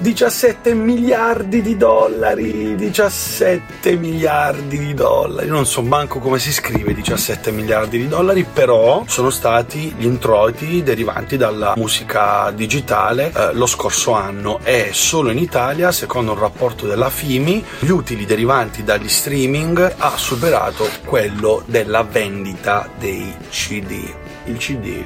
17 miliardi di dollari, 17 miliardi di dollari. Non so manco come si scrive 17 miliardi di dollari, però sono stati gli introiti derivanti dalla musica digitale eh, lo scorso anno e solo in Italia, secondo un rapporto della FIMI, gli utili derivanti dagli streaming ha superato quello della vendita dei CD. Il CD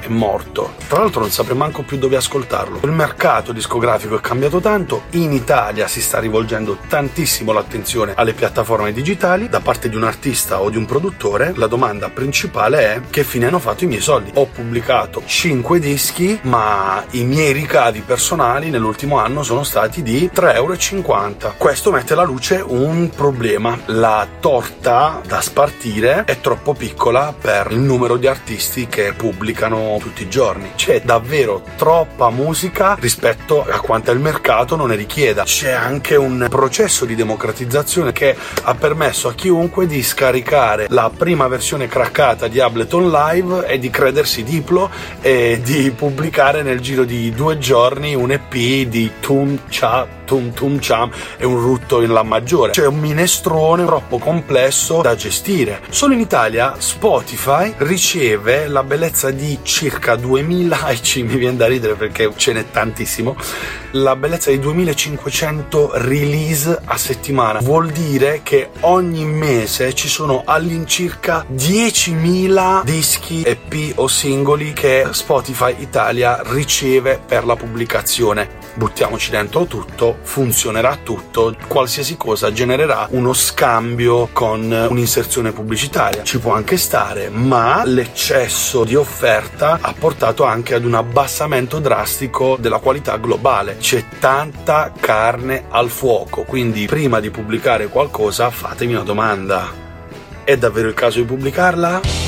è morto. Tra l'altro non saprei manco più dove ascoltarlo. Il mercato discografico è cambiato tanto, in Italia si sta rivolgendo tantissimo l'attenzione alle piattaforme digitali, da parte di un artista o di un produttore, la domanda principale è che fine hanno fatto i miei soldi. Ho pubblicato 5 dischi, ma i miei ricavi personali nell'ultimo anno sono stati di 3,50 euro. Questo mette alla luce un problema. La torta da spartire è troppo piccola per il numero di artisti che pubblicano tutti i giorni. C'è davvero troppa musica rispetto a quanto il mercato non ne richieda. C'è anche un processo di democratizzazione che ha permesso a chiunque di scaricare la prima versione craccata di Ableton Live e di credersi diplo e di pubblicare nel giro di due giorni un EP di Tum Cha tum tum cham e un rutto in La maggiore. C'è un minestrone troppo complesso da gestire. Solo in Italia Spotify riceve la bellezza di circa 2000 e ci mi viene da ridere perché ce n'è tantissimo. La bellezza di 2500 release a settimana vuol dire che ogni mese ci sono all'incirca 10.000 dischi EP o singoli che Spotify Italia riceve per la pubblicazione. Buttiamoci dentro tutto, funzionerà tutto, qualsiasi cosa genererà uno scambio con un'inserzione pubblicitaria. Ci può anche stare, ma l'eccesso di offerta ha portato anche ad un abbassamento drastico della qualità globale. C'è tanta carne al fuoco, quindi prima di pubblicare qualcosa fatemi una domanda. È davvero il caso di pubblicarla?